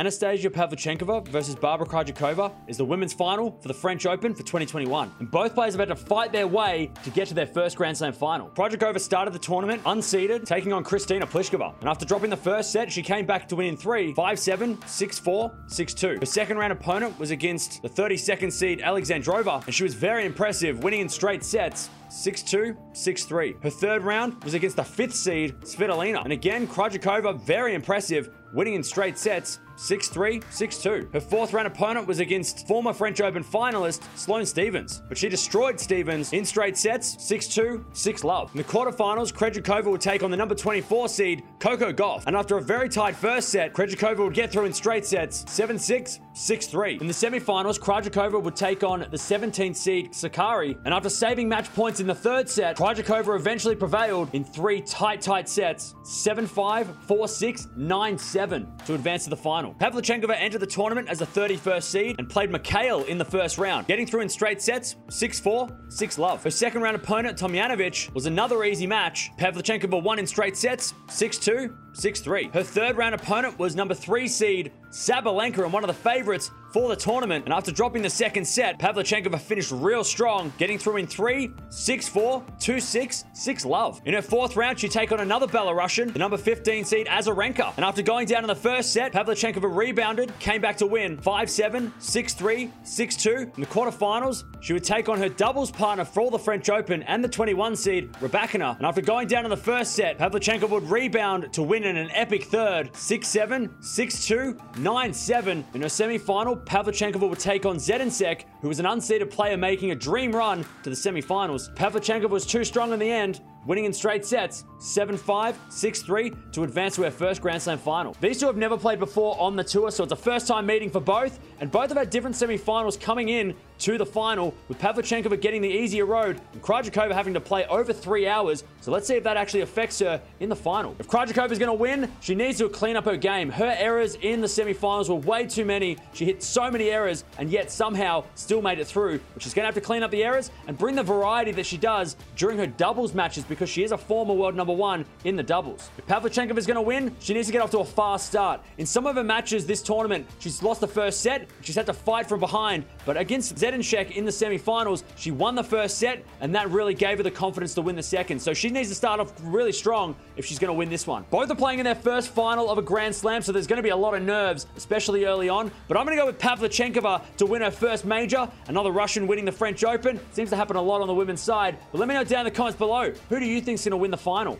Anastasia Pavlyuchenkova versus Barbara Krejcikova is the women's final for the French Open for 2021. And both players have had to fight their way to get to their first Grand Slam final. Krejcikova started the tournament unseeded, taking on Kristina Pliskova. And after dropping the first set, she came back to win in three, 5-7, 6-4, 6-2. Her second round opponent was against the 32nd seed Alexandrova, and she was very impressive, winning in straight sets 6-2, 6-3. Her third round was against the fifth seed, Svitolina. And again, Krejcikova, very impressive, winning in straight sets 6-3, 6-2. Her fourth round opponent was against former French Open finalist Sloane Stevens, but she destroyed Stevens in straight sets 6-2, 6-love. In the quarterfinals, Krejcikova would take on the number 24 seed Coco Gauff, and after a very tight first set, Krejcikova would get through in straight sets 7-6, 6-3. In the semifinals, Krejcikova would take on the 17th seed Sakkari, and after saving match points in the third set, Krejcikova eventually prevailed in three tight, tight sets 7-5, 4-6, 9-7 to advance to the final. Pavlyuchenkova entered the tournament as the 31st seed and played McHale in the first round, getting through in straight sets 6-4, 6-love. Her second round opponent, Tomljanovic, was another easy match. Pavlyuchenkova won in straight sets 6-2, 6-3. Her third round opponent was number 3 seed Sabalenka and one of the favorites for the tournament. And after dropping the second set, Pavlyuchenkova finished real strong, getting through in 3, 6-4, 2-6, 6-love. In her fourth round, she take on another Belarusian, the number 15 seed Azarenka. And after going down in the first set, Pavlyuchenkova rebounded, came back to win 5-7, 6-3, 6-2. In the quarterfinals, she would take on her doubles partner for all the French Open and the 21 seed Rybakina. And after going down in the first set, Pavlyuchenkova would rebound to win in an epic third 6-7, 6-2, 9-7. In her semi-final, Pavlyuchenkova would take on Zidansek, who was an unseeded player making a dream run to the semi-finals. Pavlyuchenkova was too strong in the end, winning in straight sets 7-5, 6-3 to advance to her first Grand Slam final. These two have never played before on the tour, so it's a first time meeting for both, and both have had different semi-finals coming in to the final, with Pavlyuchenkova getting the easier road and Krejcikova having to play over three hours. So let's see if that actually affects her in the final. If Krejcikova is going to win, she needs to clean up her game. Her errors in the semi-finals were way too many. She hit so many errors and yet somehow still made it through, which is going to have to clean up the errors and bring the variety that she does during her doubles matches because she is a former world number one in the doubles. If Pavlyuchenkova is going to win, she needs to get off to a fast start. In some of her matches this tournament, she's lost the first set, she's had to fight from behind, but against Zidansek in the semifinals, she won the first set, and that really gave her the confidence to win the second. So she needs to start off really strong if she's going to win this one. Both are playing in their first final of a Grand Slam, so there's going to be a lot of nerves, especially early on. But I'm going to go with Pavlyuchenkova to win her first major. Another Russian winning the French Open. Seems to happen a lot on the women's side. But let me know down in the comments below, who do you think's going to win the final?